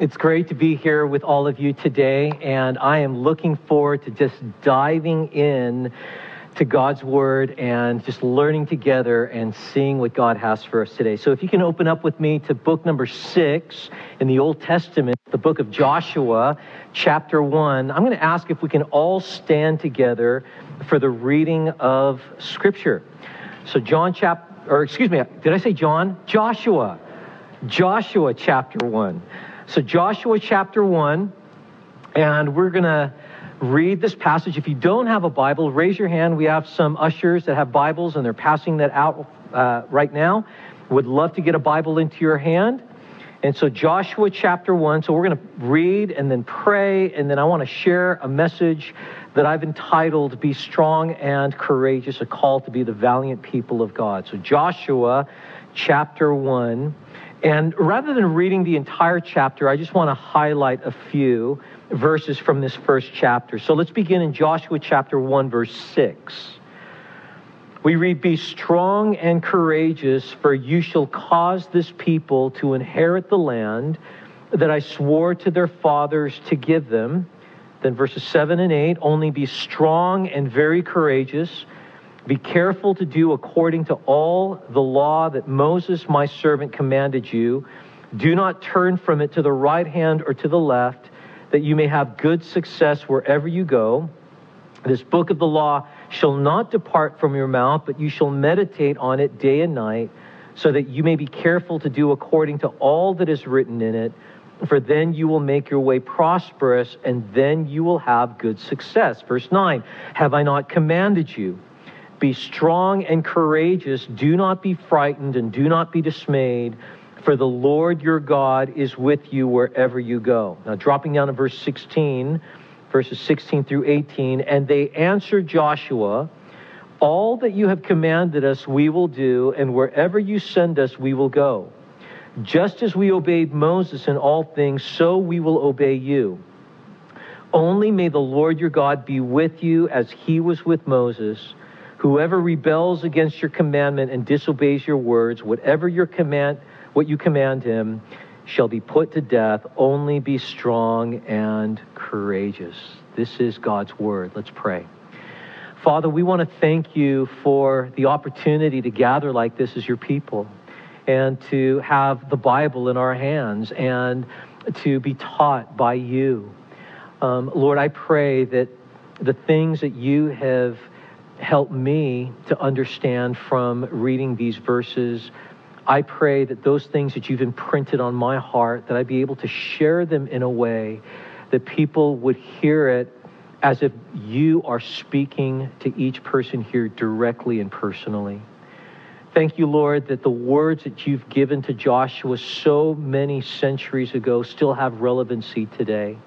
It's great to be here with all of you today, and I am looking forward to just diving in to God's Word and just learning together and seeing what God has for us today. So, if you can open up with me to book number six in the Old Testament, the book of Joshua, chapter one, I'm going to ask if we can all stand together for the reading of Scripture. So, John chapter, or excuse me, did I say John? Joshua. Joshua chapter 1. So, Joshua chapter 1, and we're going to read this passage. If you don't have a Bible, raise your hand. We have some ushers that have Bibles, and they're passing that out uh, right now. Would love to get a Bible into your hand. And so, Joshua chapter 1. So, we're going to read and then pray, and then I want to share a message that I've entitled Be Strong and Courageous, a call to be the valiant people of God. So, Joshua chapter 1. And rather than reading the entire chapter, I just want to highlight a few verses from this first chapter. So let's begin in Joshua chapter 1, verse 6. We read, Be strong and courageous, for you shall cause this people to inherit the land that I swore to their fathers to give them. Then verses 7 and 8 only be strong and very courageous be careful to do according to all the law that Moses, my servant, commanded you. Do not turn from it to the right hand or to the left, that you may have good success wherever you go. This book of the law shall not depart from your mouth, but you shall meditate on it day and night, so that you may be careful to do according to all that is written in it. For then you will make your way prosperous, and then you will have good success. Verse 9 Have I not commanded you? Be strong and courageous. Do not be frightened and do not be dismayed, for the Lord your God is with you wherever you go. Now, dropping down to verse 16, verses 16 through 18, and they answered Joshua, All that you have commanded us, we will do, and wherever you send us, we will go. Just as we obeyed Moses in all things, so we will obey you. Only may the Lord your God be with you as he was with Moses. Whoever rebels against your commandment and disobeys your words, whatever your command, what you command him, shall be put to death. Only be strong and courageous. This is God's word. Let's pray. Father, we want to thank you for the opportunity to gather like this as your people and to have the Bible in our hands and to be taught by you. Um, Lord, I pray that the things that you have help me to understand from reading these verses. I pray that those things that you've imprinted on my heart, that I be able to share them in a way that people would hear it as if you are speaking to each person here directly and personally. Thank you, Lord, that the words that you've given to Joshua so many centuries ago still have relevancy today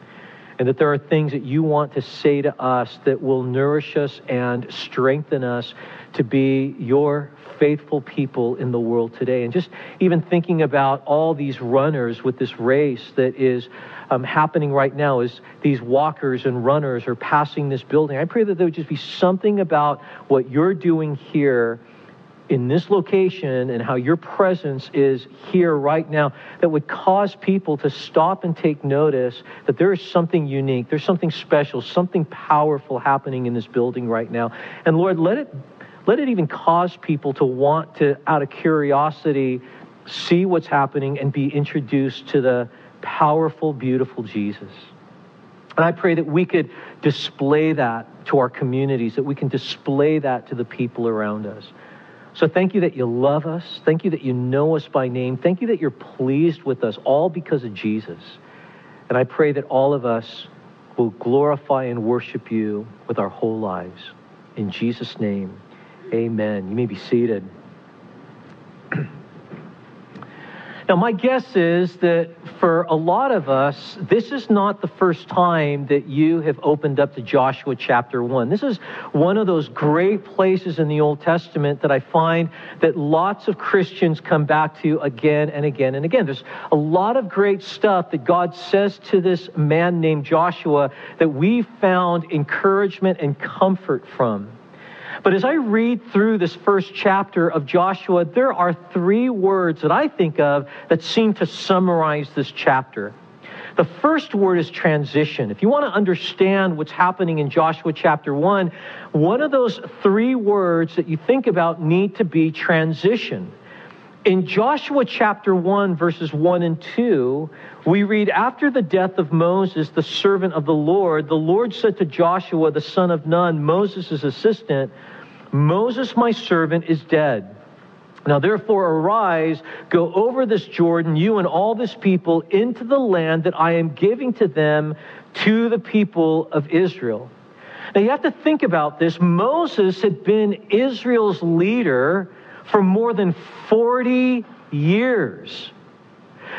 and that there are things that you want to say to us that will nourish us and strengthen us to be your faithful people in the world today. And just even thinking about all these runners with this race that is um, happening right now as these walkers and runners are passing this building, I pray that there would just be something about what you're doing here in this location and how your presence is here right now that would cause people to stop and take notice that there is something unique, there's something special, something powerful happening in this building right now. And Lord, let it let it even cause people to want to out of curiosity see what's happening and be introduced to the powerful, beautiful Jesus. And I pray that we could display that to our communities, that we can display that to the people around us. So thank you that you love us. Thank you that you know us by name. Thank you that you're pleased with us, all because of Jesus. And I pray that all of us will glorify and worship you with our whole lives. In Jesus' name, amen. You may be seated. now, my guess is that for a lot of us, this is not the first time that you have opened up to Joshua chapter 1. This is one of those great places in the Old Testament that I find that lots of Christians come back to again and again and again. There's a lot of great stuff that God says to this man named Joshua that we found encouragement and comfort from. But as I read through this first chapter of Joshua, there are three words that I think of that seem to summarize this chapter. The first word is transition. If you want to understand what's happening in Joshua chapter 1, one of those three words that you think about need to be transition. In Joshua chapter 1, verses 1 and 2, we read, After the death of Moses, the servant of the Lord, the Lord said to Joshua, the son of Nun, Moses' assistant, Moses, my servant, is dead. Now, therefore, arise, go over this Jordan, you and all this people, into the land that I am giving to them to the people of Israel. Now, you have to think about this. Moses had been Israel's leader for more than 40 years.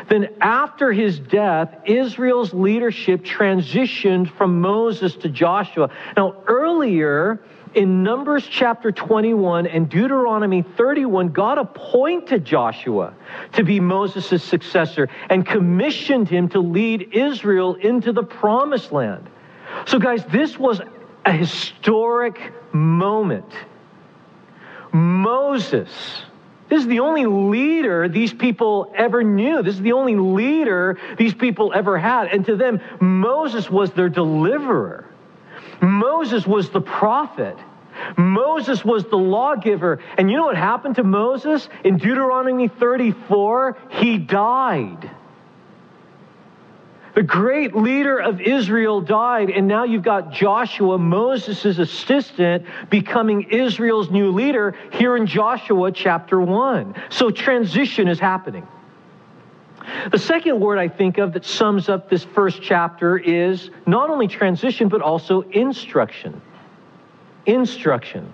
Then, after his death, Israel's leadership transitioned from Moses to Joshua. Now, earlier, in Numbers chapter 21 and Deuteronomy 31, God appointed Joshua to be Moses' successor and commissioned him to lead Israel into the promised land. So, guys, this was a historic moment. Moses, this is the only leader these people ever knew. This is the only leader these people ever had. And to them, Moses was their deliverer. Moses was the prophet. Moses was the lawgiver. And you know what happened to Moses? In Deuteronomy 34, he died. The great leader of Israel died, and now you've got Joshua, Moses' assistant, becoming Israel's new leader here in Joshua chapter 1. So transition is happening. The second word I think of that sums up this first chapter is not only transition, but also instruction. Instruction.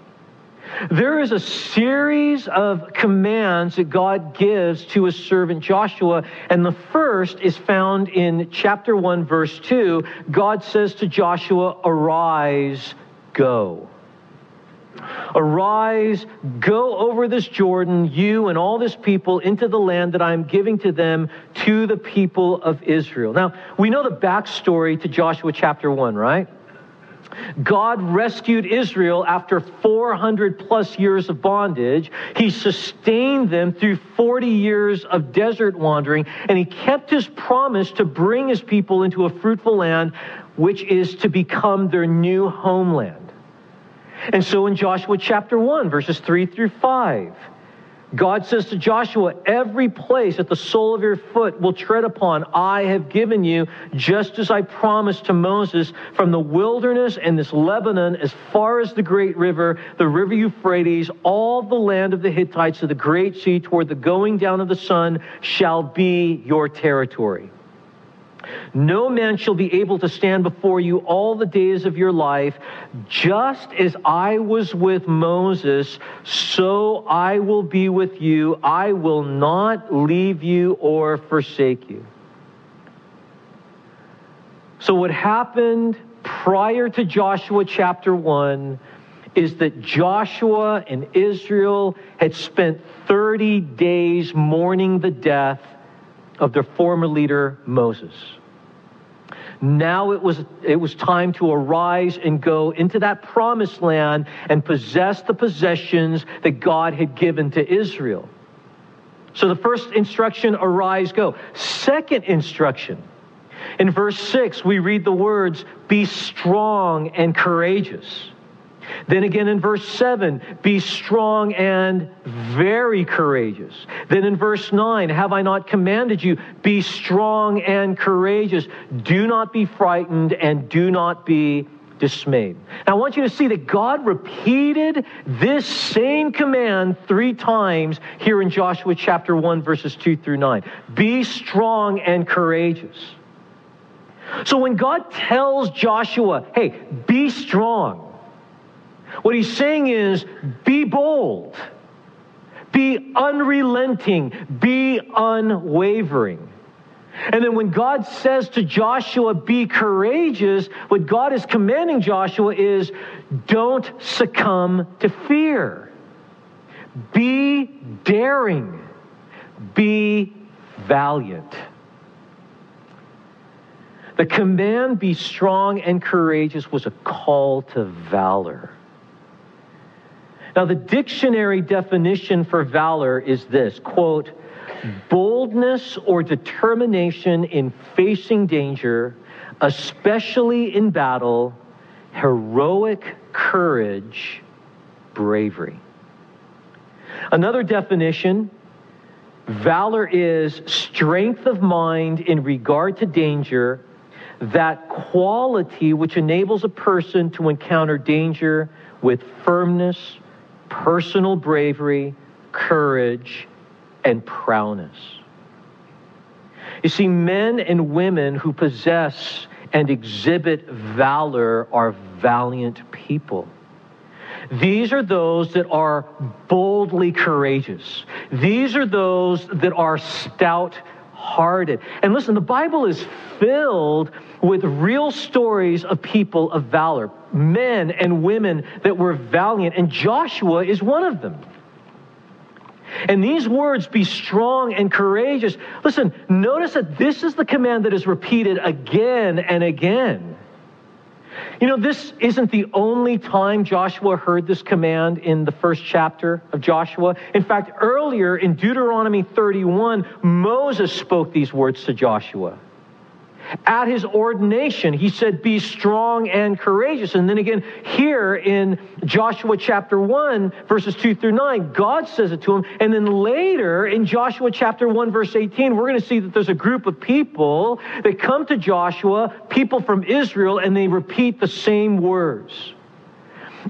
There is a series of commands that God gives to his servant Joshua, and the first is found in chapter 1, verse 2. God says to Joshua, Arise, go. Arise, go over this Jordan, you and all this people, into the land that I am giving to them, to the people of Israel. Now, we know the backstory to Joshua chapter 1, right? God rescued Israel after 400 plus years of bondage. He sustained them through 40 years of desert wandering, and he kept his promise to bring his people into a fruitful land, which is to become their new homeland. And so in Joshua chapter 1, verses 3 through 5, God says to Joshua, Every place that the sole of your foot will tread upon, I have given you, just as I promised to Moses, from the wilderness and this Lebanon, as far as the great river, the river Euphrates, all the land of the Hittites to the great sea toward the going down of the sun shall be your territory. No man shall be able to stand before you all the days of your life. Just as I was with Moses, so I will be with you. I will not leave you or forsake you. So, what happened prior to Joshua chapter 1 is that Joshua and Israel had spent 30 days mourning the death of their former leader, Moses. Now it was, it was time to arise and go into that promised land and possess the possessions that God had given to Israel. So the first instruction, arise, go. Second instruction, in verse 6, we read the words, be strong and courageous. Then again in verse 7, be strong and very courageous. Then in verse 9, have I not commanded you, be strong and courageous. Do not be frightened and do not be dismayed. Now, I want you to see that God repeated this same command three times here in Joshua chapter 1, verses 2 through 9. Be strong and courageous. So when God tells Joshua, hey, be strong, what he's saying is be bold, Be unrelenting. Be unwavering. And then when God says to Joshua, be courageous, what God is commanding Joshua is don't succumb to fear. Be daring. Be valiant. The command, be strong and courageous, was a call to valor. Now, the dictionary definition for valor is this quote, boldness or determination in facing danger, especially in battle, heroic courage, bravery. Another definition valor is strength of mind in regard to danger, that quality which enables a person to encounter danger with firmness, personal bravery, courage, and prowess. You see, men and women who possess and exhibit valor are valiant people. These are those that are boldly courageous. These are those that are stout hearted. And listen, the Bible is filled with real stories of people of valor, men and women that were valiant, and Joshua is one of them. And these words, be strong and courageous. Listen, notice that this is the command that is repeated again and again. You know, this isn't the only time Joshua heard this command in the first chapter of Joshua. In fact, earlier in Deuteronomy 31, Moses spoke these words to Joshua. At his ordination, he said, Be strong and courageous. And then again, here in Joshua chapter 1, verses 2 through 9, God says it to him. And then later in Joshua chapter 1, verse 18, we're going to see that there's a group of people that come to Joshua, people from Israel, and they repeat the same words.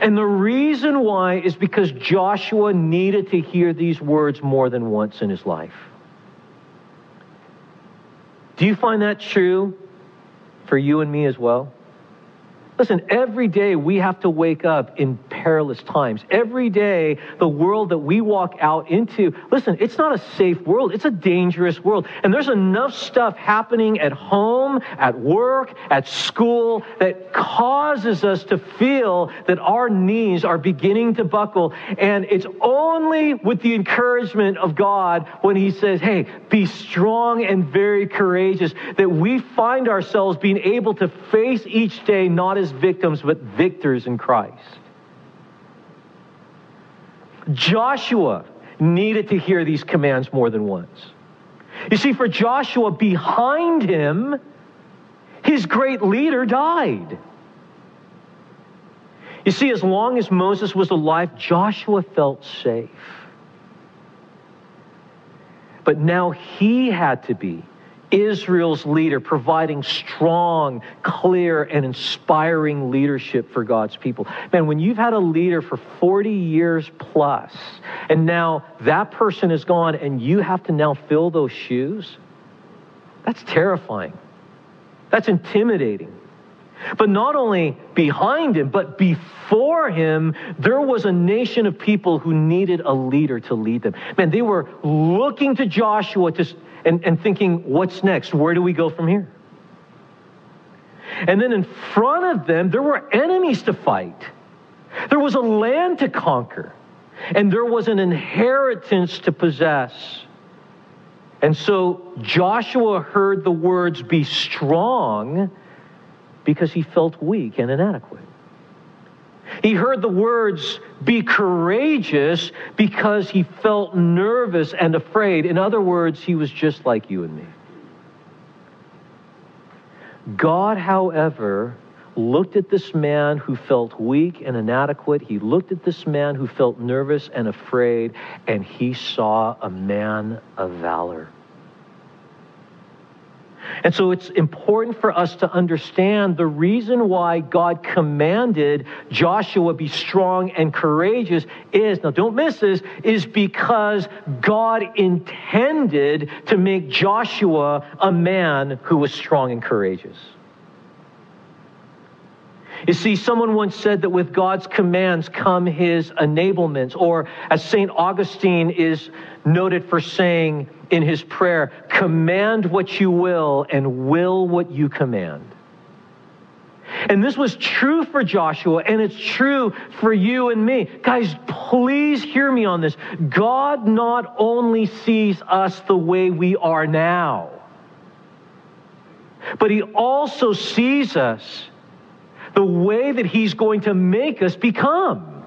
And the reason why is because Joshua needed to hear these words more than once in his life. Do you find that true for you and me as well? Listen, every day we have to wake up in perilous times. Every day, the world that we walk out into, listen, it's not a safe world. It's a dangerous world. And there's enough stuff happening at home, at work, at school that causes us to feel that our knees are beginning to buckle. And it's only with the encouragement of God when He says, hey, be strong and very courageous, that we find ourselves being able to face each day not as victims, but victors in Christ. Joshua needed to hear these commands more than once. You see, for Joshua, behind him, his great leader died. You see, as long as Moses was alive, Joshua felt safe. But now he had to be Israel's leader, providing strong, clear, and inspiring leadership for God's people. Man, when you've had a leader for 40 years plus, and now that person is gone, and you have to now fill those shoes, that's terrifying. That's intimidating. But not only behind him, but before him, there was a nation of people who needed a leader to lead them. Man, they were looking to Joshua to and, and thinking, what's next? Where do we go from here? And then in front of them, there were enemies to fight. There was a land to conquer. And there was an inheritance to possess. And so Joshua heard the words, be strong, because he felt weak and inadequate. He heard the words, be courageous, because he felt nervous and afraid. In other words, he was just like you and me. God, however, looked at this man who felt weak and inadequate. He looked at this man who felt nervous and afraid, and he saw a man of valor. And so it's important for us to understand the reason why God commanded Joshua be strong and courageous is, now don't miss this, is because God intended to make Joshua a man who was strong and courageous. You see, someone once said that with God's commands come his enablements, or as St. Augustine is noted for saying in his prayer, command what you will and will what you command. And this was true for Joshua, and it's true for you and me. Guys, please hear me on this. God not only sees us the way we are now, but He also sees us the way that He's going to make us become.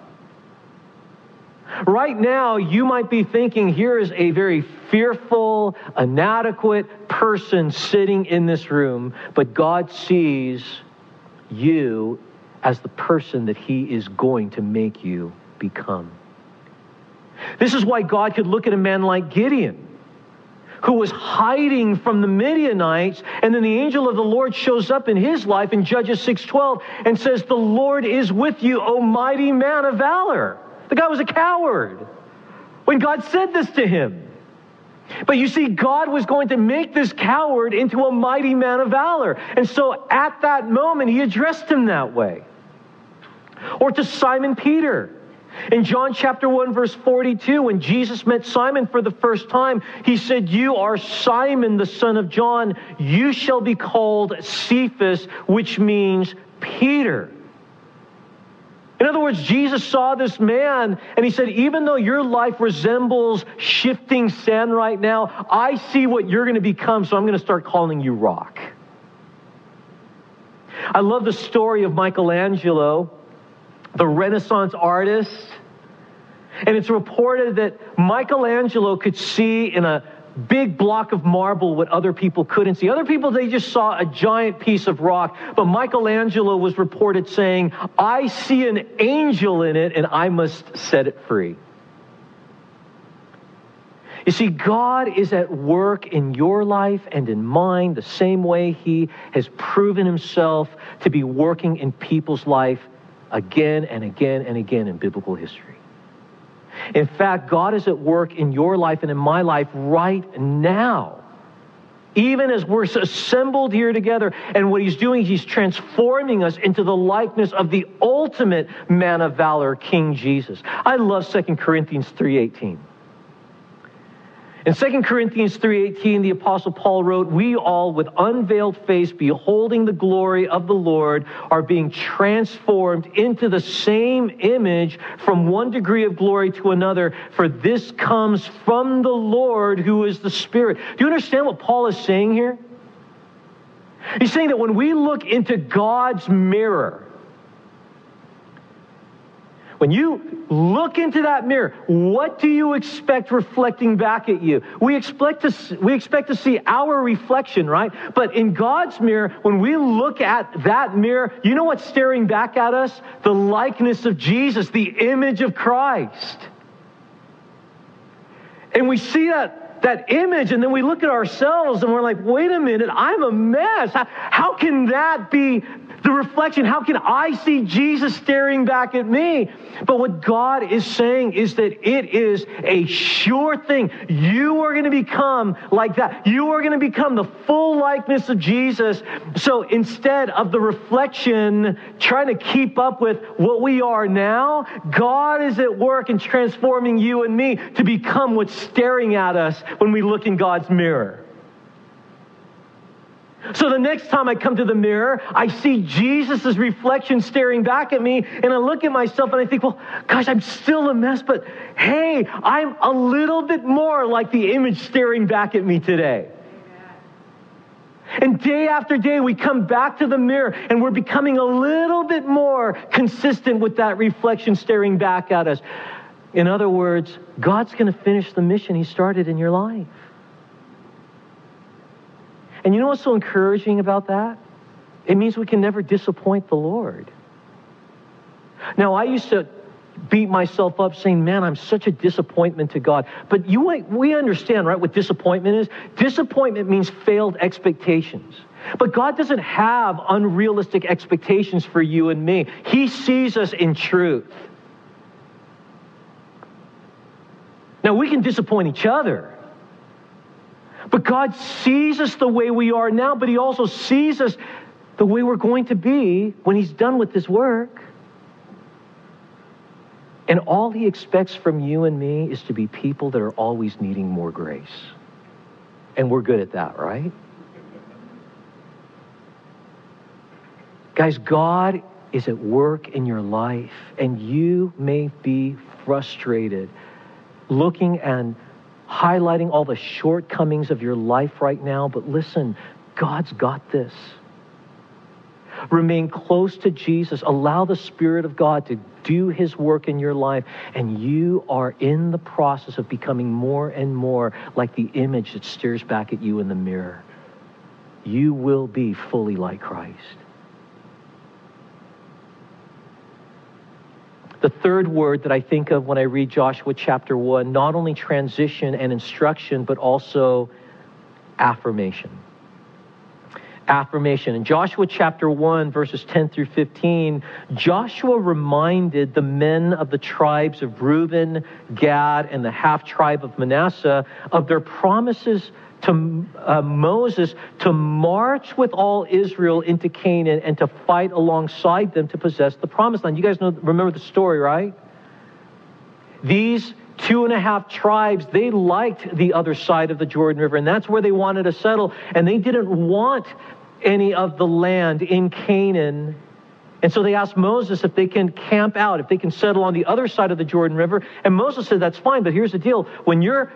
Right now, you might be thinking here is a very fearful, inadequate person sitting in this room, but God sees you as the person that He is going to make you become. This is why God could look at a man like Gideon, who was hiding from the Midianites, and then the angel of the Lord shows up in his life in Judges 6:12 and says, "The Lord is with you, O mighty man of valor." The guy was a coward when God said this to him. But you see, God was going to make this coward into a mighty man of valor. And so at that moment, he addressed him that way. Or to Simon Peter. In John chapter 1, verse 42, when Jesus met Simon for the first time, he said, You are Simon, the son of John. You shall be called Cephas, which means Peter. In other words, Jesus saw this man and he said, Even though your life resembles shifting sand right now, I see what you're going to become, so I'm going to start calling you rock. I love the story of Michelangelo, the Renaissance artist. And it's reported that Michelangelo could see in a big block of marble what other people couldn't see. Other people, they just saw a giant piece of rock. But Michelangelo was reported saying, I see an angel in it and I must set it free. You see, God is at work in your life and in mine the same way He has proven Himself to be working in people's life again and again and again in biblical history. In fact, God is at work in your life and in my life right now. Even as we're assembled here together, and what he's doing, he's transforming us into the likeness of the ultimate man of valor, King Jesus. I love 2 Corinthians 3:18. In 2 Corinthians 3:18 the apostle Paul wrote, "We all with unveiled face beholding the glory of the Lord are being transformed into the same image from one degree of glory to another, for this comes from the Lord who is the Spirit." Do you understand what Paul is saying here? He's saying that when we look into God's mirror, when you look into that mirror, what do you expect reflecting back at you? We expect to, we expect to see our reflection, right? But in God's mirror, when we look at that mirror, you know what's staring back at us? The likeness of Jesus, the image of Christ. And we see that, that image, and then we look at ourselves and we're like, wait a minute, I'm a mess. How, how can that be the reflection. How can I see Jesus staring back at me? But what God is saying is that it is a sure thing. You are going to become like that. You are going to become the full likeness of Jesus. So instead of the reflection trying to keep up with what we are now, God is at work in transforming you and me to become what's staring at us when we look in God's mirror. So the next time I come to the mirror, I see Jesus' reflection staring back at me, and I look at myself and I think, well, gosh, I'm still a mess, but hey, I'm a little bit more like the image staring back at me today. And day after day, we come back to the mirror and we're becoming a little bit more consistent with that reflection staring back at us. In other words, God's going to finish the mission He started in your life. And you know what's so encouraging about that? It means we can never disappoint the Lord. Now, I used to beat myself up saying, man, I'm such a disappointment to God. But you, we understand, right, what disappointment is? Disappointment means failed expectations. But God doesn't have unrealistic expectations for you and me. He sees us in truth. Now, we can disappoint each other. But God sees us the way we are now, but He also sees us the way we're going to be when He's done with this work. And all He expects from you and me is to be people that are always needing more grace. And we're good at that, right? Guys, God is at work in your life, and you may be frustrated looking and highlighting all the shortcomings of your life right now, but listen, God's got this. Remain close to Jesus. Allow the Spirit of God to do His work in your life, and you are in the process of becoming more and more like the image that stares back at you in the mirror. You will be fully like Christ. The third word that I think of when I read Joshua chapter 1, not only transition and instruction, but also affirmation. Affirmation. In Joshua chapter 1, verses 10 through 15, Joshua reminded the men of the tribes of Reuben, Gad, and the half tribe of Manasseh of their promises to uh, Moses to march with all Israel into Canaan and to fight alongside them to possess the promised land. You guys know, remember the story, right? These two and a half tribes, they liked the other side of the Jordan River, and that's where they wanted to settle. And they didn't want any of the land in Canaan. And so they asked Moses if they can camp out, if they can settle on the other side of the Jordan River. And Moses said, That's fine, but here's the deal. When you're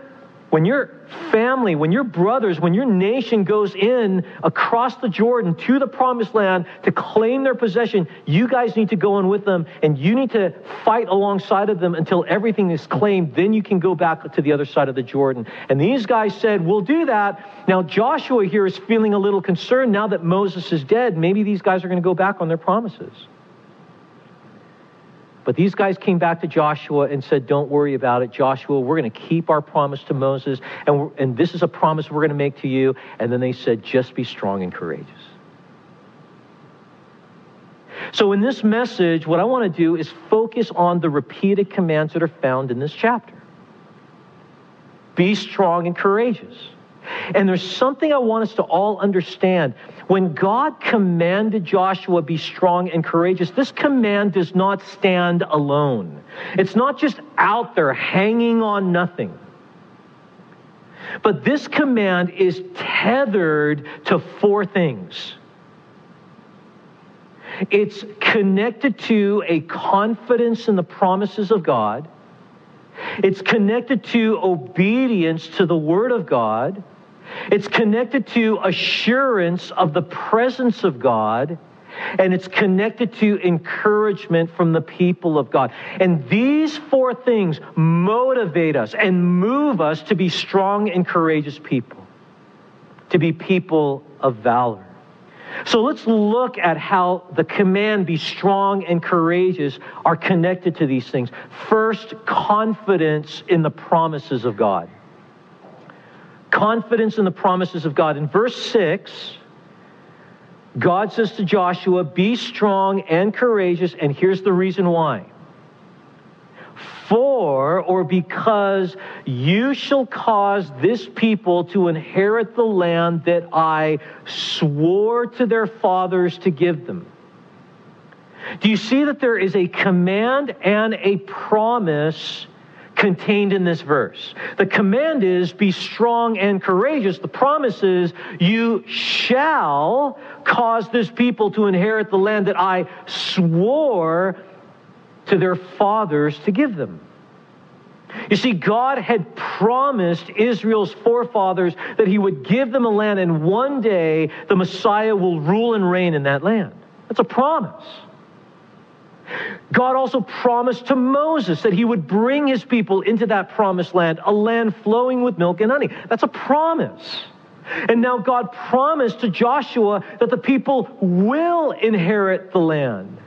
when your family, when your brothers, when your nation goes in across the Jordan to the promised land to claim their possession, you guys need to go in with them and you need to fight alongside of them until everything is claimed. Then you can go back to the other side of the Jordan. And these guys said, We'll do that. Now, Joshua here is feeling a little concerned now that Moses is dead. Maybe these guys are going to go back on their promises. But these guys came back to Joshua and said, Don't worry about it, Joshua. We're going to keep our promise to Moses, and, and this is a promise we're going to make to you. And then they said, Just be strong and courageous. So, in this message, what I want to do is focus on the repeated commands that are found in this chapter be strong and courageous. And there's something I want us to all understand. When God commanded Joshua be strong and courageous, this command does not stand alone. It's not just out there hanging on nothing. But this command is tethered to four things. It's connected to a confidence in the promises of God. It's connected to obedience to the Word of God. It's connected to assurance of the presence of God, and it's connected to encouragement from the people of God. And these four things motivate us and move us to be strong and courageous people, to be people of valor. So let's look at how the command be strong and courageous are connected to these things. First, confidence in the promises of God confidence in the promises of God. In verse 6, God says to Joshua, Be strong and courageous, and here's the reason why. For or because you shall cause this people to inherit the land that I swore to their fathers to give them. Do you see that there is a command and a promise contained in this verse. The command is be strong and courageous. The promise is you shall cause this people to inherit the land that I swore to their fathers to give them. You see, God had promised Israel's forefathers that He would give them a land, and one day the Messiah will rule and reign in that land. That's a promise. God also promised to Moses that he would bring his people into that promised land, a land flowing with milk and honey. That's a promise. And now God promised to Joshua that the people will inherit the land.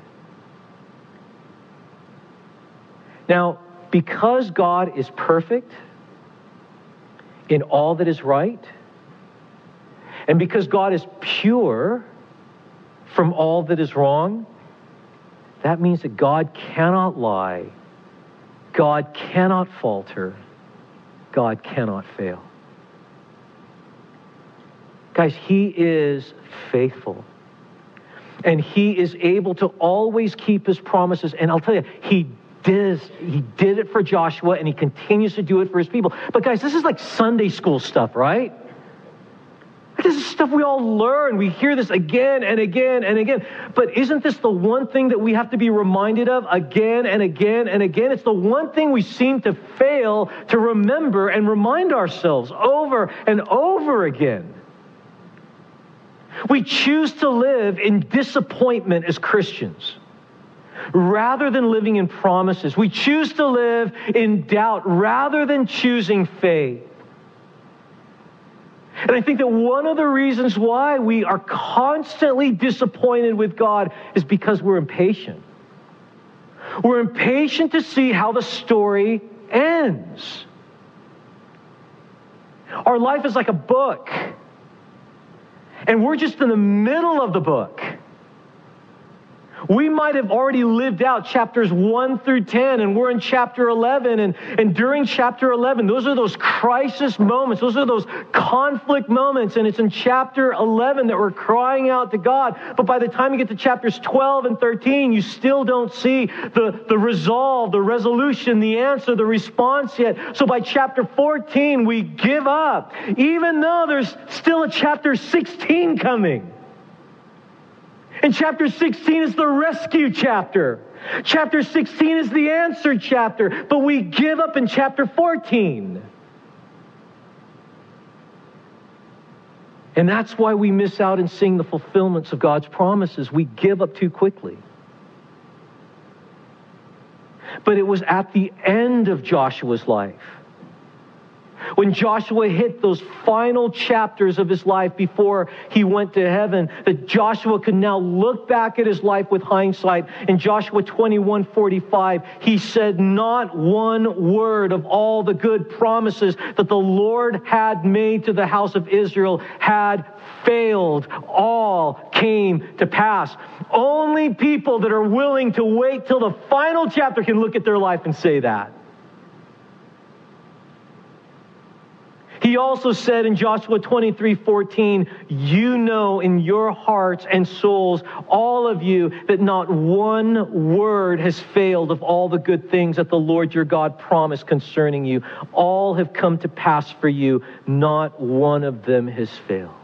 Now, because God is perfect in all that is right, and because God is pure from all that is wrong, that means that God cannot lie, God cannot falter, God cannot fail. Guys, He is faithful. And he is able to always keep his promises. And I'll tell you, he did, he did it for Joshua and he continues to do it for his people. But guys, this is like Sunday school stuff, right? This is stuff we all learn. We hear this again and again and again. But isn't this the one thing that we have to be reminded of again and again and again? It's the one thing we seem to fail to remember and remind ourselves over and over again. We choose to live in disappointment as Christians rather than living in promises. We choose to live in doubt rather than choosing faith. And I think that one of the reasons why we are constantly disappointed with God is because we're impatient. We're impatient to see how the story ends. Our life is like a book, and we're just in the middle of the book. We might have already lived out chapters 1 through 10, and we're in chapter 11. And, and during chapter 11, those are those crisis moments, those are those conflict moments. And it's in chapter 11 that we're crying out to God. But by the time you get to chapters 12 and 13, you still don't see the, the resolve, the resolution, the answer, the response yet. So by chapter 14, we give up, even though there's still a chapter 16 coming. And chapter 16 is the rescue chapter. Chapter 16 is the answer chapter, but we give up in chapter 14. And that's why we miss out in seeing the fulfillments of God's promises. We give up too quickly. But it was at the end of Joshua's life when Joshua hit those final chapters of his life before he went to heaven, that Joshua could now look back at his life with hindsight. In Joshua 21 45, he said, Not one word of all the good promises that the Lord had made to the house of Israel had failed. All came to pass. Only people that are willing to wait till the final chapter can look at their life and say that. He also said in Joshua 23 14, You know in your hearts and souls, all of you, that not one word has failed of all the good things that the Lord your God promised concerning you. All have come to pass for you, not one of them has failed.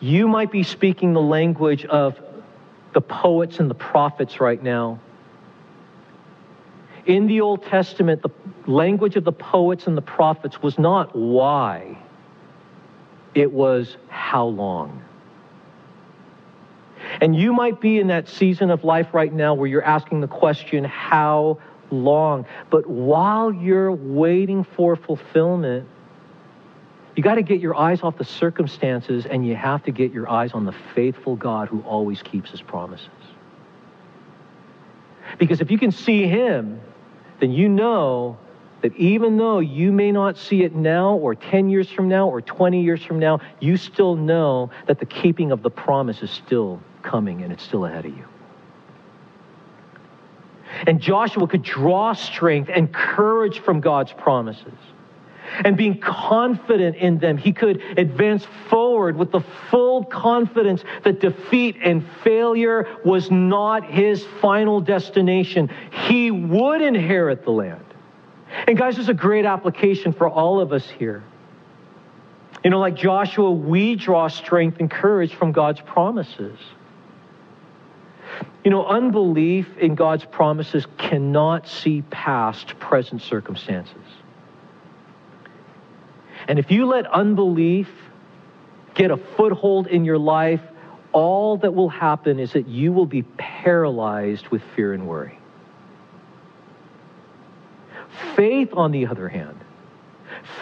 You might be speaking the language of the poets and the prophets right now in the Old Testament, the language of the poets and the prophets was not why, it was how long. And you might be in that season of life right now where you're asking the question, how long? But while you're waiting for fulfillment, you got to get your eyes off the circumstances and you have to get your eyes on the faithful God who always keeps his promises. Because if you can see him, then you know that even though you may not see it now or 10 years from now or 20 years from now, you still know that the keeping of the promise is still coming and it's still ahead of you. And Joshua could draw strength and courage from God's promises and being confident in them, he could advance forward with the full confidence that defeat and failure was not his final destination. He would inherit the land. And guys, there's a great application for all of us here. You know, like Joshua, we draw strength and courage from God's promises. You know, unbelief in God's promises cannot see past present circumstances. And if you let unbelief get a foothold in your life, all that will happen is that you will be paralyzed with fear and worry. Faith, on the other hand,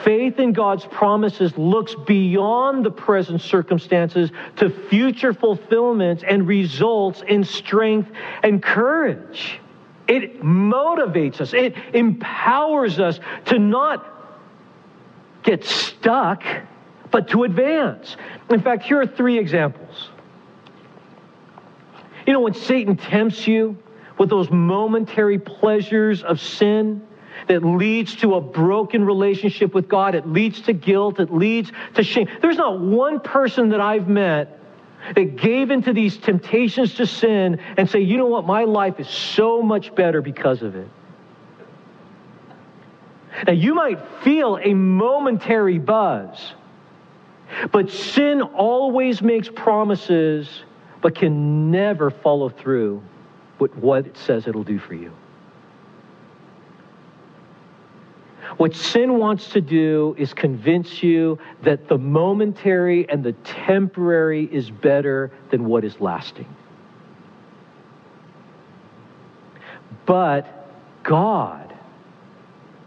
faith in God's promises looks beyond the present circumstances to future fulfillments and results in strength and courage. It motivates us, it empowers us to not get stuck, but to advance. In fact, here are three examples. You know, when Satan tempts you with those momentary pleasures of sin, that leads to a broken relationship with God. It leads to guilt. It leads to shame. There's not one person that I've met that gave into these temptations to sin and say, you know what, my life is so much better because of it. Now, you might feel a momentary buzz, but sin always makes promises but can never follow through with what it says it'll do for you. What sin wants to do is convince you that the momentary and the temporary is better than what is lasting. But God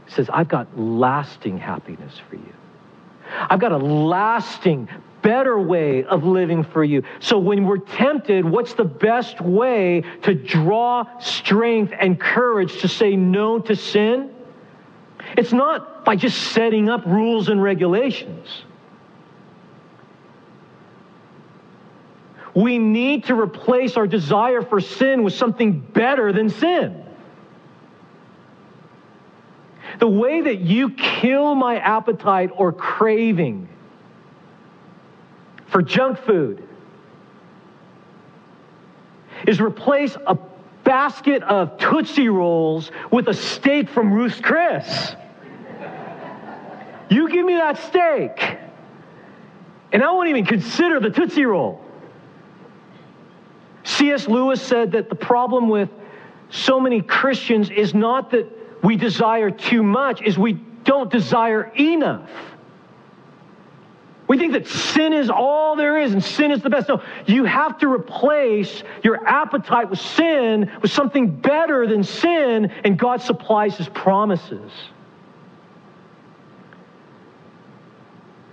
says, I've got lasting happiness for you. I've got a lasting, better way of living for you. So when we're tempted, what's the best way to draw strength and courage to say no to sin? It's not by just setting up rules and regulations. We need to replace our desire for sin with something better than sin. The way that you kill my appetite or craving for junk food is replace a basket of Tootsie Rolls with a steak from Ruth's Chris. You give me that steak, and I won't even consider the Tootsie Roll. C.S. Lewis said that the problem with so many Christians is not that we desire too much, is we don't desire enough. We think that sin is all there is and sin is the best. No, you have to replace your appetite with sin with something better than sin, and God supplies his promises.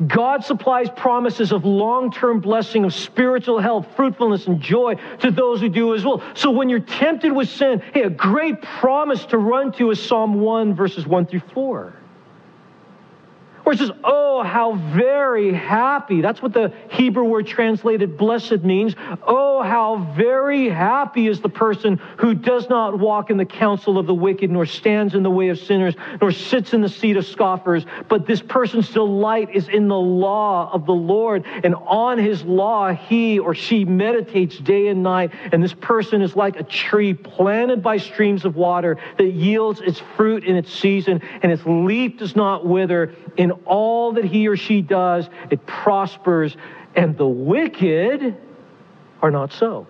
God supplies promises of long term blessing, of spiritual health, fruitfulness, and joy to those who do His will. So when you're tempted with sin, hey, a great promise to run to is Psalm 1, verses 1 through 4. Where it says, Oh, how very happy. That's what the Hebrew word translated blessed means. Oh, how very happy is the person who does not walk in the counsel of the wicked, nor stands in the way of sinners, nor sits in the seat of scoffers. But this person's delight is in the law of the Lord. And on his law, he or she meditates day and night. And this person is like a tree planted by streams of water that yields its fruit in its season, and its leaf does not wither. In all that he or she does, it prospers, and the wicked are not so.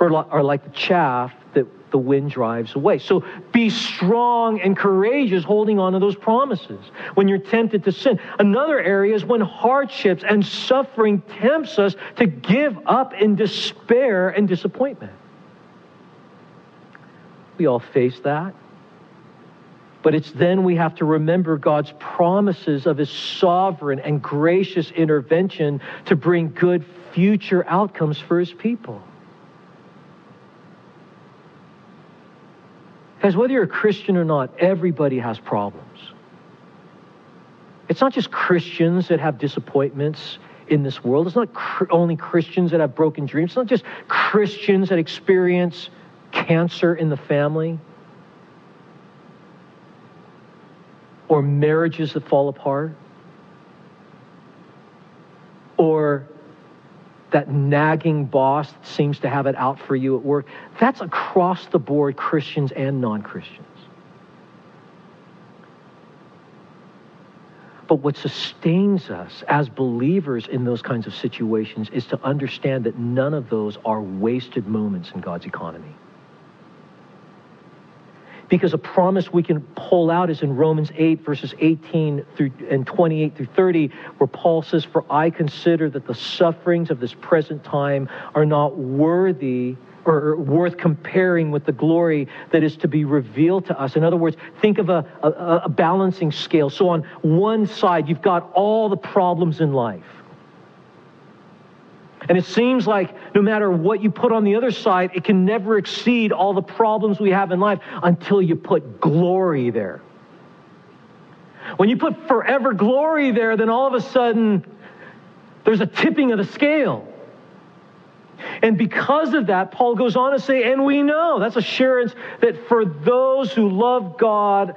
Are like the chaff that the wind drives away. So be strong and courageous holding on to those promises when you're tempted to sin. Another area is when hardships and suffering tempts us to give up in despair and disappointment. We all face that. But it's then we have to remember God's promises of His sovereign and gracious intervention to bring good future outcomes for His people. Because whether you're a Christian or not, everybody has problems. It's not just Christians that have disappointments in this world. It's not cr- only Christians that have broken dreams. It's not just Christians that experience cancer in the family. Or marriages that fall apart, or that nagging boss that seems to have it out for you at work. That's across the board, Christians and non Christians. But what sustains us as believers in those kinds of situations is to understand that none of those are wasted moments in God's economy. Because a promise we can pull out is in Romans 8, verses 18 through and 28 through 30, where Paul says, For I consider that the sufferings of this present time are not worthy or worth comparing with the glory that is to be revealed to us. In other words, think of a, a, a balancing scale. So on one side, you've got all the problems in life. And it seems like no matter what you put on the other side, it can never exceed all the problems we have in life until you put glory there. When you put forever glory there, then all of a sudden there's a tipping of the scale. And because of that, Paul goes on to say, and we know, that's assurance that for those who love God,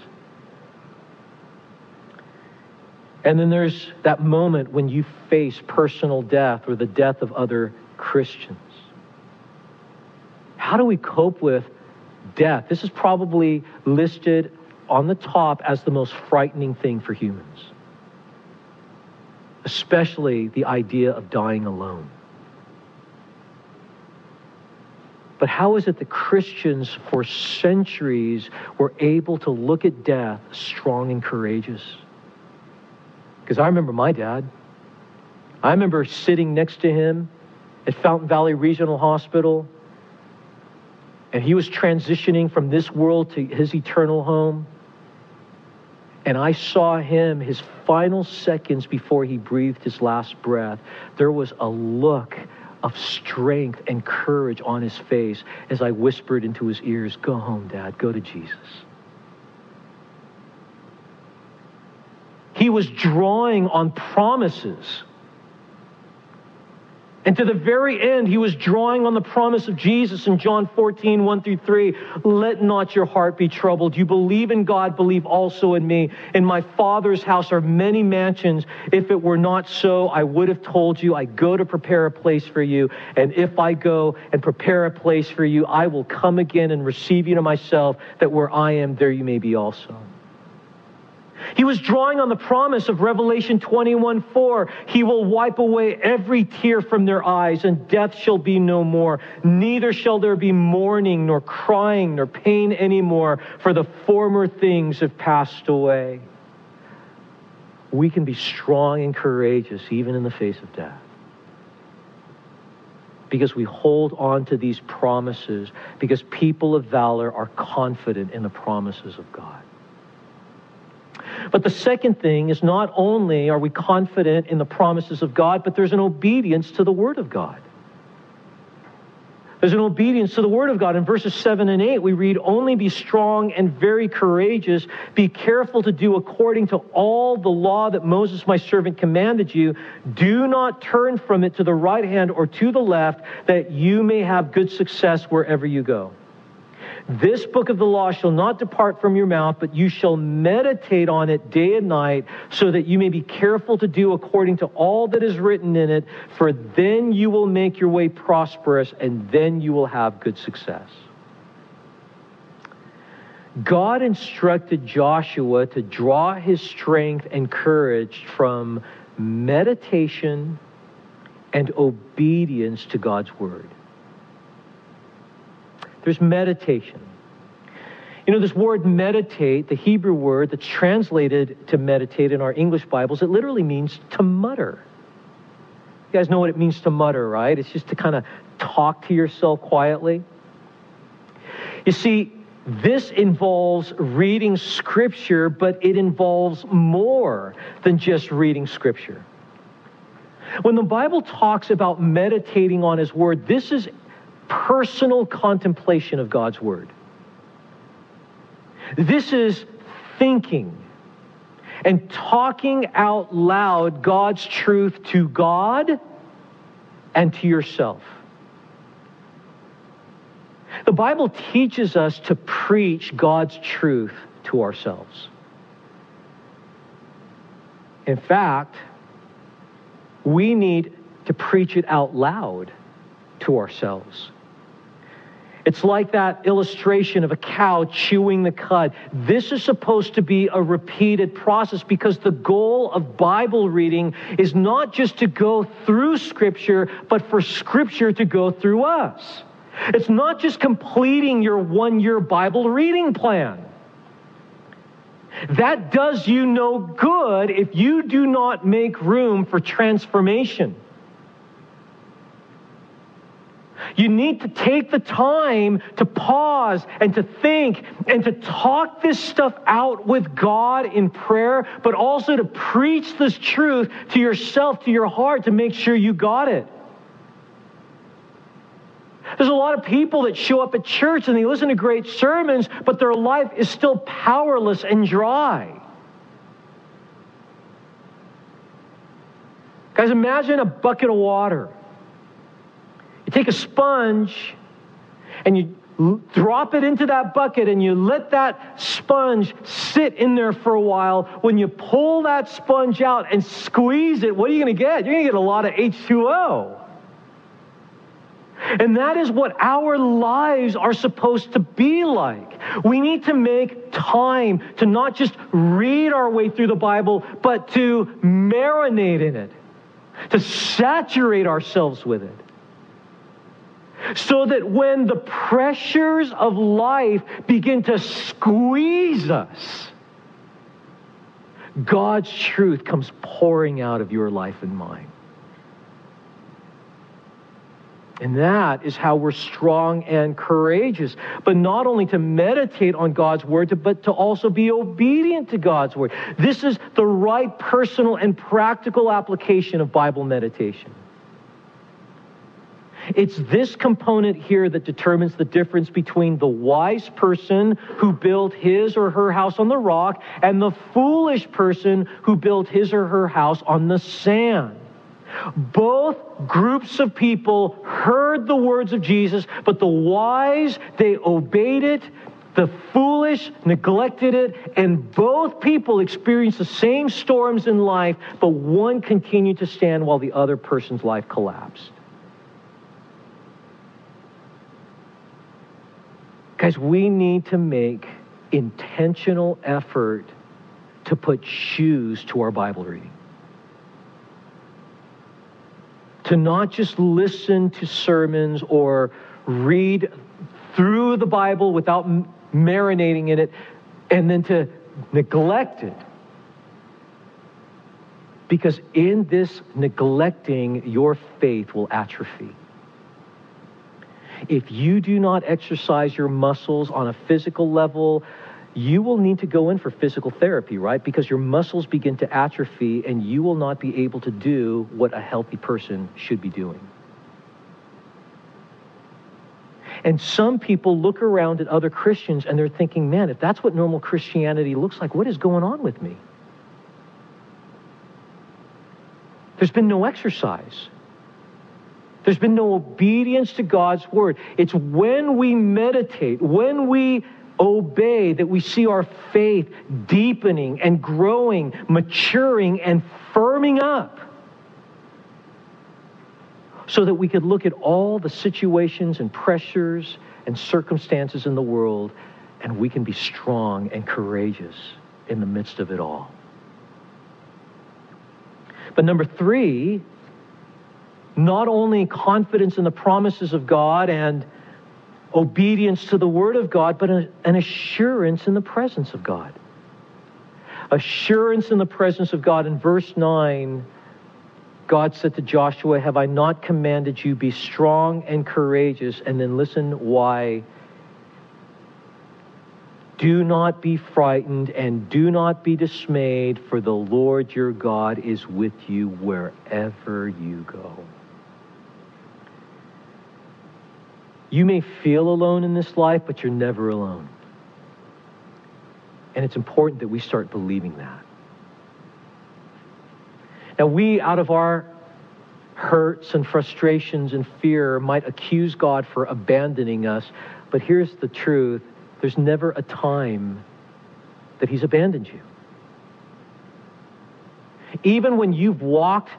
And then there's that moment when you face personal death or the death of other Christians. How do we cope with death? This is probably listed on the top as the most frightening thing for humans, especially the idea of dying alone. But how is it that Christians for centuries were able to look at death strong and courageous? Because I remember my dad. I remember sitting next to him at Fountain Valley Regional Hospital, and he was transitioning from this world to his eternal home. And I saw him, his final seconds before he breathed his last breath, there was a look of strength and courage on his face as I whispered into his ears, Go home, Dad, go to Jesus. He was drawing on promises. And to the very end, he was drawing on the promise of Jesus in John 14, 1 through 3. Let not your heart be troubled. You believe in God, believe also in me. In my Father's house are many mansions. If it were not so, I would have told you, I go to prepare a place for you. And if I go and prepare a place for you, I will come again and receive you to myself, that where I am, there you may be also. He was drawing on the promise of Revelation 21 4. He will wipe away every tear from their eyes, and death shall be no more. Neither shall there be mourning, nor crying, nor pain anymore, for the former things have passed away. We can be strong and courageous even in the face of death. Because we hold on to these promises, because people of valor are confident in the promises of God. But the second thing is not only are we confident in the promises of God, but there's an obedience to the Word of God. There's an obedience to the Word of God. In verses 7 and 8, we read, Only be strong and very courageous. Be careful to do according to all the law that Moses, my servant, commanded you. Do not turn from it to the right hand or to the left, that you may have good success wherever you go. This book of the law shall not depart from your mouth, but you shall meditate on it day and night, so that you may be careful to do according to all that is written in it, for then you will make your way prosperous, and then you will have good success. God instructed Joshua to draw his strength and courage from meditation and obedience to God's word. There's meditation. You know, this word meditate, the Hebrew word that's translated to meditate in our English Bibles, it literally means to mutter. You guys know what it means to mutter, right? It's just to kind of talk to yourself quietly. You see, this involves reading Scripture, but it involves more than just reading Scripture. When the Bible talks about meditating on His Word, this is personal contemplation of God's Word. This is thinking and talking out loud God's truth to God and to yourself. The Bible teaches us to preach God's truth to ourselves. In fact, we need to preach it out loud to ourselves. It's like that illustration of a cow chewing the cud. This is supposed to be a repeated process because the goal of Bible reading is not just to go through Scripture, but for Scripture to go through us. It's not just completing your one year Bible reading plan. That does you no good if you do not make room for transformation. You need to take the time to pause and to think and to talk this stuff out with God in prayer, but also to preach this truth to yourself, to your heart, to make sure you got it. There's a lot of people that show up at church and they listen to great sermons, but their life is still powerless and dry. Guys, imagine a bucket of water. Take a sponge and you drop it into that bucket and you let that sponge sit in there for a while. When you pull that sponge out and squeeze it, what are you going to get? You're going to get a lot of H2O. And that is what our lives are supposed to be like. We need to make time to not just read our way through the Bible, but to marinate in it, to saturate ourselves with it. So that when the pressures of life begin to squeeze us, God's truth comes pouring out of your life and mine. And that is how we're strong and courageous. But not only to meditate on God's word, but to also be obedient to God's word. This is the right personal and practical application of Bible meditation. It's this component here that determines the difference between the wise person who built his or her house on the rock and the foolish person who built his or her house on the sand. Both groups of people heard the words of Jesus, but the wise, they obeyed it. The foolish neglected it, and both people experienced the same storms in life, but one continued to stand while the other person's life collapsed. Guys, we need to make intentional effort to put shoes to our Bible reading to not just listen to sermons or read through the Bible without marinating in it, and then to neglect it. Because in this neglecting, your faith will atrophy. If you do not exercise your muscles on a physical level, you will need to go in for physical therapy, right? Because your muscles begin to atrophy and you will not be able to do what a healthy person should be doing. And some people look around at other Christians and they're thinking, man, if that's what normal Christianity looks like, what is going on with me? There's been no exercise. There's been no obedience to God's word. It's when we meditate, when we obey, that we see our faith deepening and growing, maturing and firming up. So that we could look at all the situations and pressures and circumstances in the world and we can be strong and courageous in the midst of it all. But number three, not only confidence in the promises of God and obedience to the Word of God, but an assurance in the presence of God. Assurance in the presence of God. In verse 9, God said to Joshua, Have I not commanded you, be strong and courageous? And then listen why. Do not be frightened and do not be dismayed, for the Lord your God is with you wherever you go. You may feel alone in this life, but you're never alone. And it's important that we start believing that. Now, we, out of our hurts and frustrations and fear, might accuse God for abandoning us, but here's the truth there's never a time that He's abandoned you. Even when you've walked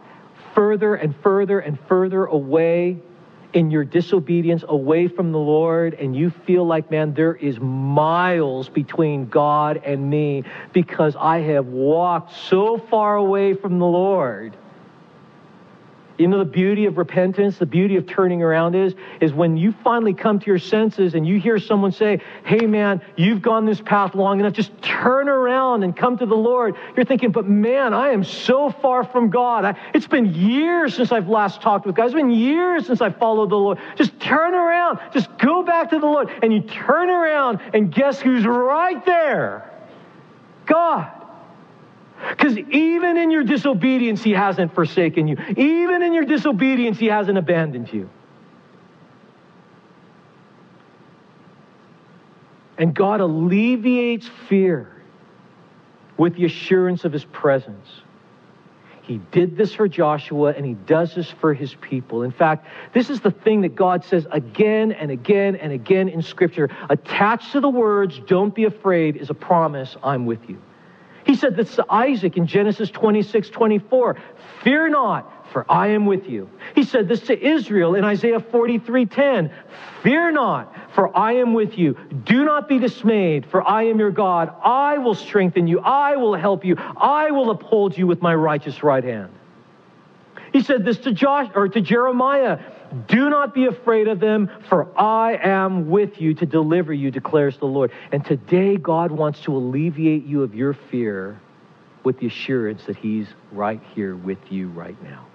further and further and further away in your disobedience away from the Lord and you feel like, man, there is miles between God and me because I have walked so far away from the Lord. You know the beauty of repentance, the beauty of turning around is, is when you finally come to your senses and you hear someone say, hey man, you've gone this path long enough, just turn around and come to the Lord. You're thinking, but man, I am so far from God. I, it's been years since I've last talked with God. It's been years since I followed the Lord. Just turn around. Just go back to the Lord. And you turn around and guess who's right there? God. Because even in your disobedience, He hasn't forsaken you. Even in your disobedience, He hasn't abandoned you. And God alleviates fear with the assurance of His presence. He did this for Joshua and he does this for his people. In fact, this is the thing that God says again and again and again in Scripture. Attached to the words, don't be afraid, is a promise, I'm with you. He said this to Isaac in Genesis 26, 24. Fear not, for I am with you. He said this to Israel in Isaiah 43, 10. Fear not, for I am with you. Do not be dismayed, for I am your God. I will strengthen you. I will help you. I will uphold you with my righteous right hand. He said this to Josh or to Jeremiah. Do not be afraid of them, for I am with you to deliver you, declares the Lord. And today, God wants to alleviate you of your fear with the assurance that He's right here with you right now.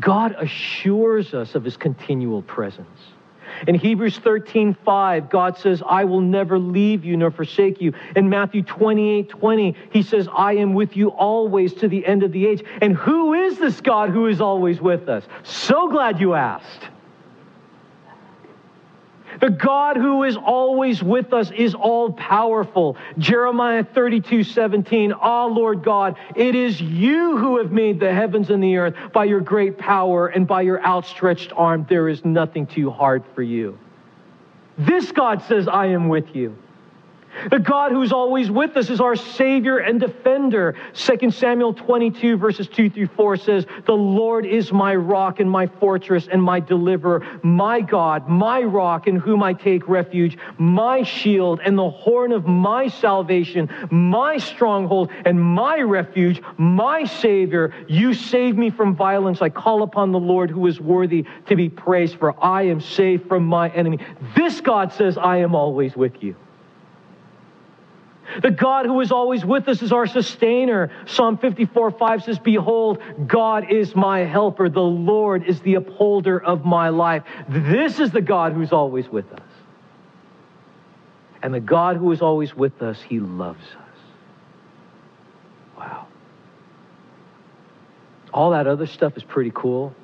God assures us of His continual presence. In Hebrews 13, 5, God says, I will never leave you nor forsake you. In Matthew 28, 20, he says, I am with you always to the end of the age. And who is this God who is always with us? So glad you asked. The God who is always with us is all powerful. Jeremiah 32 17. Ah, Lord God, it is you who have made the heavens and the earth by your great power and by your outstretched arm. There is nothing too hard for you. This God says, I am with you. The God who's always with us is our Savior and defender. 2 Samuel 22, verses 2 through 4 says, The Lord is my rock and my fortress and my deliverer, my God, my rock in whom I take refuge, my shield and the horn of my salvation, my stronghold and my refuge, my Savior. You save me from violence. I call upon the Lord who is worthy to be praised, for I am saved from my enemy. This God says, I am always with you. The God who is always with us is our sustainer. Psalm 54 5 says, Behold, God is my helper. The Lord is the upholder of my life. This is the God who's always with us. And the God who is always with us, he loves us. Wow. All that other stuff is pretty cool.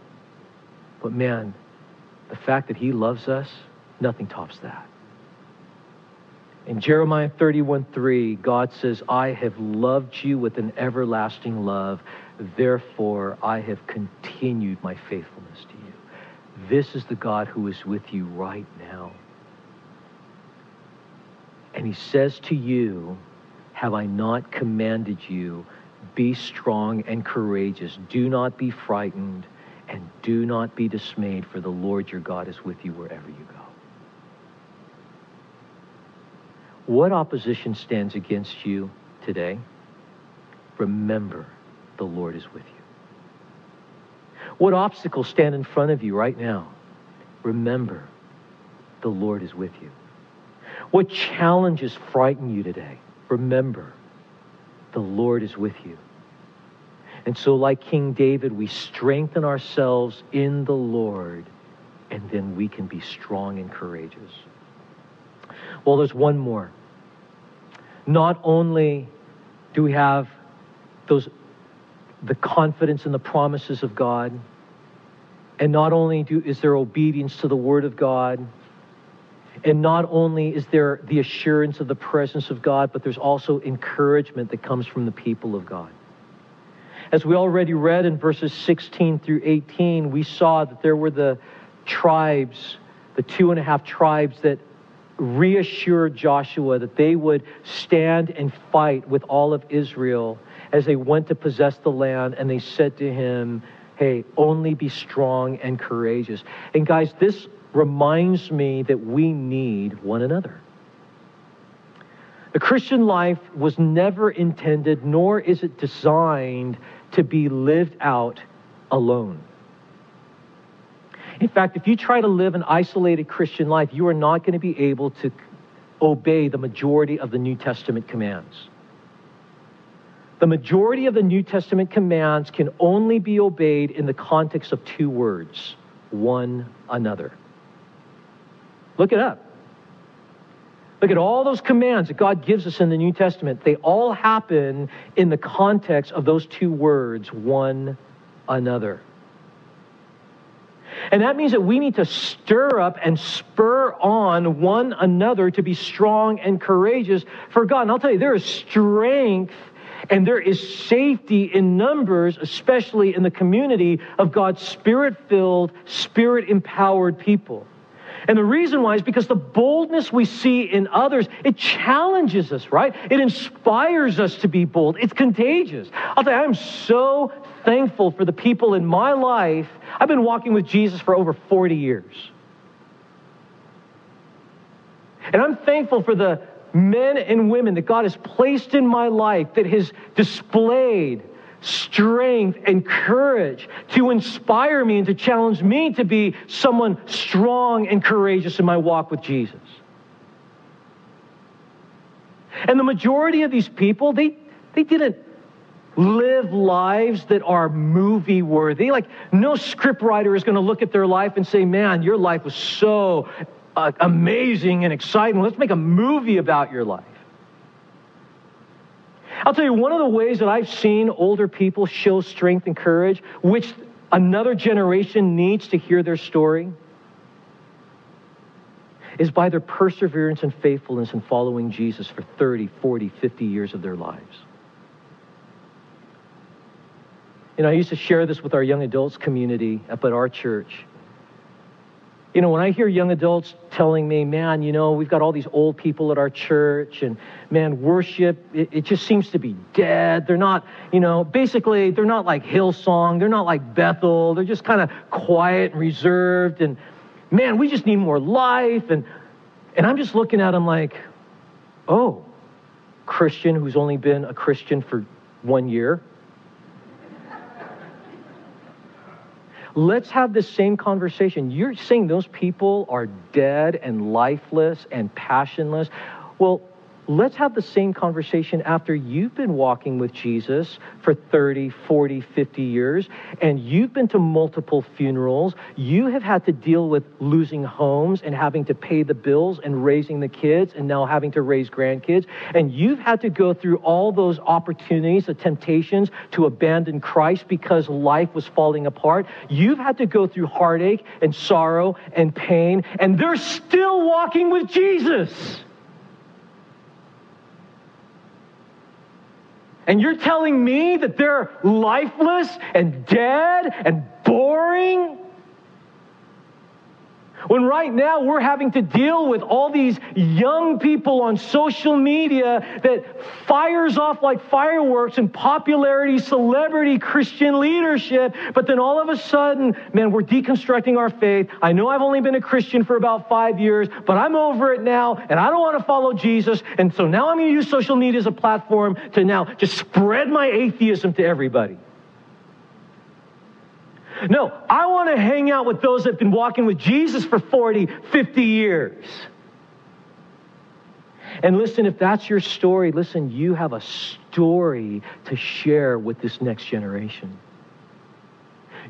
But man, the fact that he loves us, nothing tops that. In Jeremiah 31 3, God says, I have loved you with an everlasting love. Therefore, I have continued my faithfulness to you. This is the God who is with you right now. And he says to you, Have I not commanded you? Be strong and courageous. Do not be frightened and do not be dismayed, for the Lord your God is with you wherever you go. What opposition stands against you today? Remember, the Lord is with you. What obstacles stand in front of you right now? Remember, the Lord is with you. What challenges frighten you today? Remember, the Lord is with you. And so, like King David, we strengthen ourselves in the Lord, and then we can be strong and courageous. Well, there's one more. Not only do we have those the confidence in the promises of God, and not only do, is there obedience to the Word of God, and not only is there the assurance of the presence of God, but there's also encouragement that comes from the people of God. As we already read in verses 16 through 18, we saw that there were the tribes, the two and a half tribes that reassured Joshua that they would stand and fight with all of Israel as they went to possess the land. And they said to him, Hey, only be strong and courageous. And guys, this reminds me that we need one another. The Christian life was never intended, nor is it designed to be lived out alone. In fact, if you try to live an isolated Christian life, you are not going to be able to obey the majority of the New Testament commands. The majority of the New Testament commands can only be obeyed in the context of two words one another. Look it up. Look at all those commands that God gives us in the New Testament. They all happen in the context of those two words one another. And that means that we need to stir up and spur on one another to be strong and courageous for God. And I'll tell you, there is strength and there is safety in numbers, especially in the community of God's spirit filled, spirit empowered people. And the reason why is because the boldness we see in others, it challenges us, right? It inspires us to be bold. It's contagious. I'll tell you, I'm so thankful for the people in my life. I've been walking with Jesus for over 40 years. And I'm thankful for the men and women that God has placed in my life that has displayed strength and courage to inspire me and to challenge me to be someone strong and courageous in my walk with Jesus. And the majority of these people, they, they didn't live lives that are movie worthy. Like, no scriptwriter is going to look at their life and say, Man, your life was so uh, amazing and exciting. Let's make a movie about your life. I'll tell you, one of the ways that I've seen older people show strength and courage, which another generation needs to hear their story, is by their perseverance and faithfulness in following Jesus for 30, 40, 50 years of their lives. You know, I used to share this with our young adults community up at our church. You know, when I hear young adults telling me, man, you know, we've got all these old people at our church, and man, worship, it, it, just seems to be dead. They're not, you know, basically, they're not like Hillsong, they're not like Bethel, they're just kind of quiet and reserved, and man, we just need more life. And, and I'm just looking at them like, oh, Christian who's only been a Christian for one year Let's have the same conversation. You're saying those people are dead and lifeless and passionless. Well, let's have the same conversation after you've been walking with Jesus for 30, 40, 50 years, and you've been to multiple funerals. You have had to deal with losing homes and having to pay the bills and raising the kids and now having to raise grandkids. And you've had to go through all those opportunities, the temptations to abandon Christ because life was falling apart. You've had to go through heartache and sorrow and pain, and they're still walking with Jesus. And you're telling me that they're lifeless and dead and boring? When right now we're having to deal with all these young people on social media that fires off like fireworks and popularity, celebrity, Christian leadership, but then all of a sudden, man, we're deconstructing our faith. I know I've only been a Christian for about five years, but I'm over it now and I don't want to follow Jesus. And so now I'm going to use social media as a platform to now just spread my atheism to everybody. No, I want to hang out with those that have been walking with Jesus for 40, 50 years. And listen, if that's your story, listen, you have a story to share with this next generation.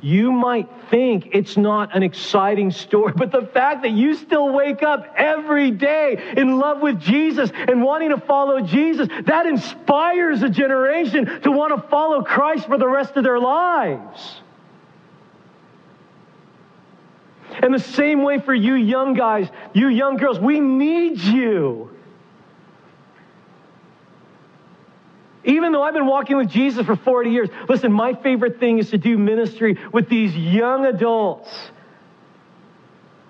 You might think it's not an exciting story, but the fact that you still wake up every day in love with Jesus and wanting to follow Jesus, that inspires a generation to want to follow Christ for the rest of their lives. And the same way for you young guys, you young girls, we need you. Even though I've been walking with Jesus for 40 years, listen, my favorite thing is to do ministry with these young adults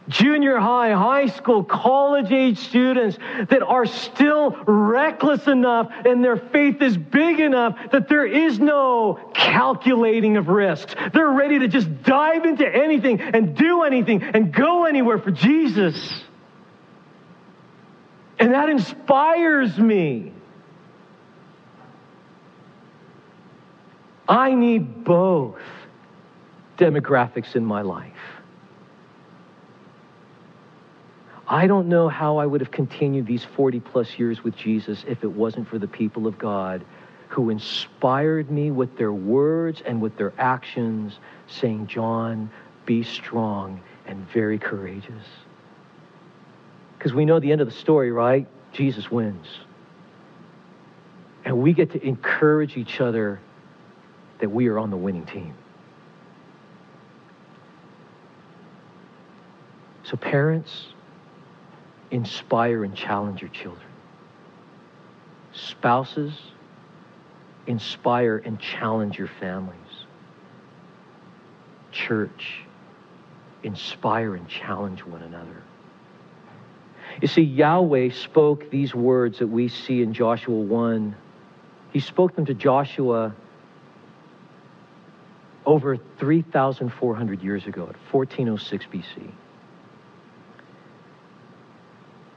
junior high, high school, college age students that are still reckless enough and their faith is big enough that there is no calculating of risks. They're ready to just dive into anything and do anything and go anywhere for Jesus. And that inspires me. I need both demographics in my life. I don't know how I would have continued these 40 plus years with Jesus if it wasn't for the people of God who inspired me with their words and with their actions, saying, John, be strong and very courageous. Because we know the end of the story, right? Jesus wins. And we get to encourage each other that we are on the winning team. So, parents, inspire and challenge your children. Spouses, inspire and challenge your families. Church, inspire and challenge one another. You see, Yahweh spoke these words that we see in Joshua 1. He spoke them to Joshua over 3,400 years ago, at 1406 BC.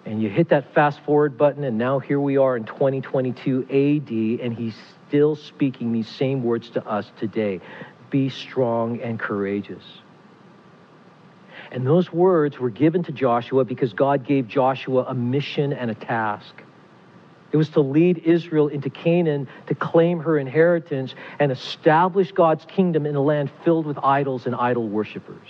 And you hit that fast forward button, and now here we are in 2022 AD, and he's still speaking these same words to us today Be strong and courageous. And those words were given to Joshua because God gave Joshua a mission and a task. It was to lead Israel into Canaan to claim her inheritance and establish God's kingdom in a land filled with idols and idol worshippers.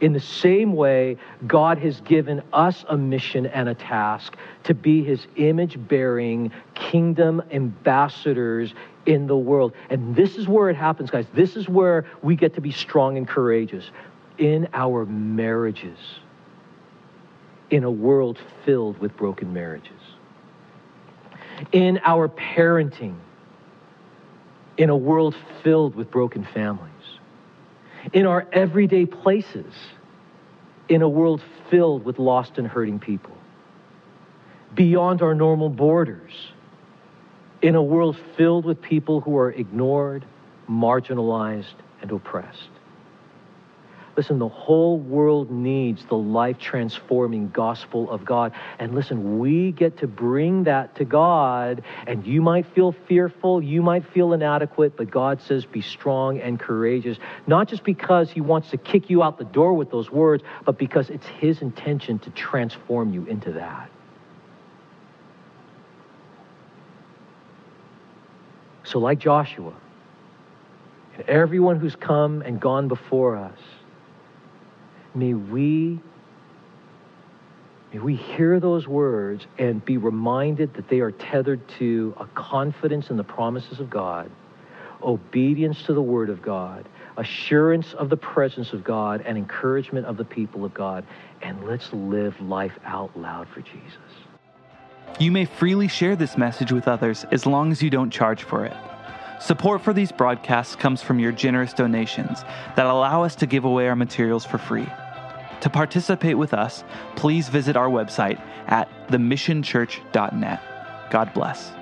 In the same way, God has given us a mission and a task to be his image bearing kingdom ambassadors in the world. And this is where it happens, guys. This is where we get to be strong and courageous. In our marriages, in a world filled with broken marriages, in our parenting, in a world filled with broken families in our everyday places in a world filled with lost and hurting people, beyond our normal borders, in a world filled with people who are ignored, marginalized, and oppressed. Listen, the whole world needs the life transforming gospel of God. And listen, we get to bring that to God. And you might feel fearful, you might feel inadequate, but God says, be strong and courageous. Not just because He wants to kick you out the door with those words, but because it's His intention to transform you into that. So, like Joshua, and everyone who's come and gone before us, May we May we hear those words and be reminded that they are tethered to a confidence in the promises of God, obedience to the Word of God, assurance of the presence of God, and encouragement of the people of God. And let's live life out loud for Jesus. You may freely share this message with others as long as you don't charge for it. Support for these broadcasts comes from your generous donations that allow us to give away our materials for free. To participate with us, please visit our website at themissionchurch.net. God bless.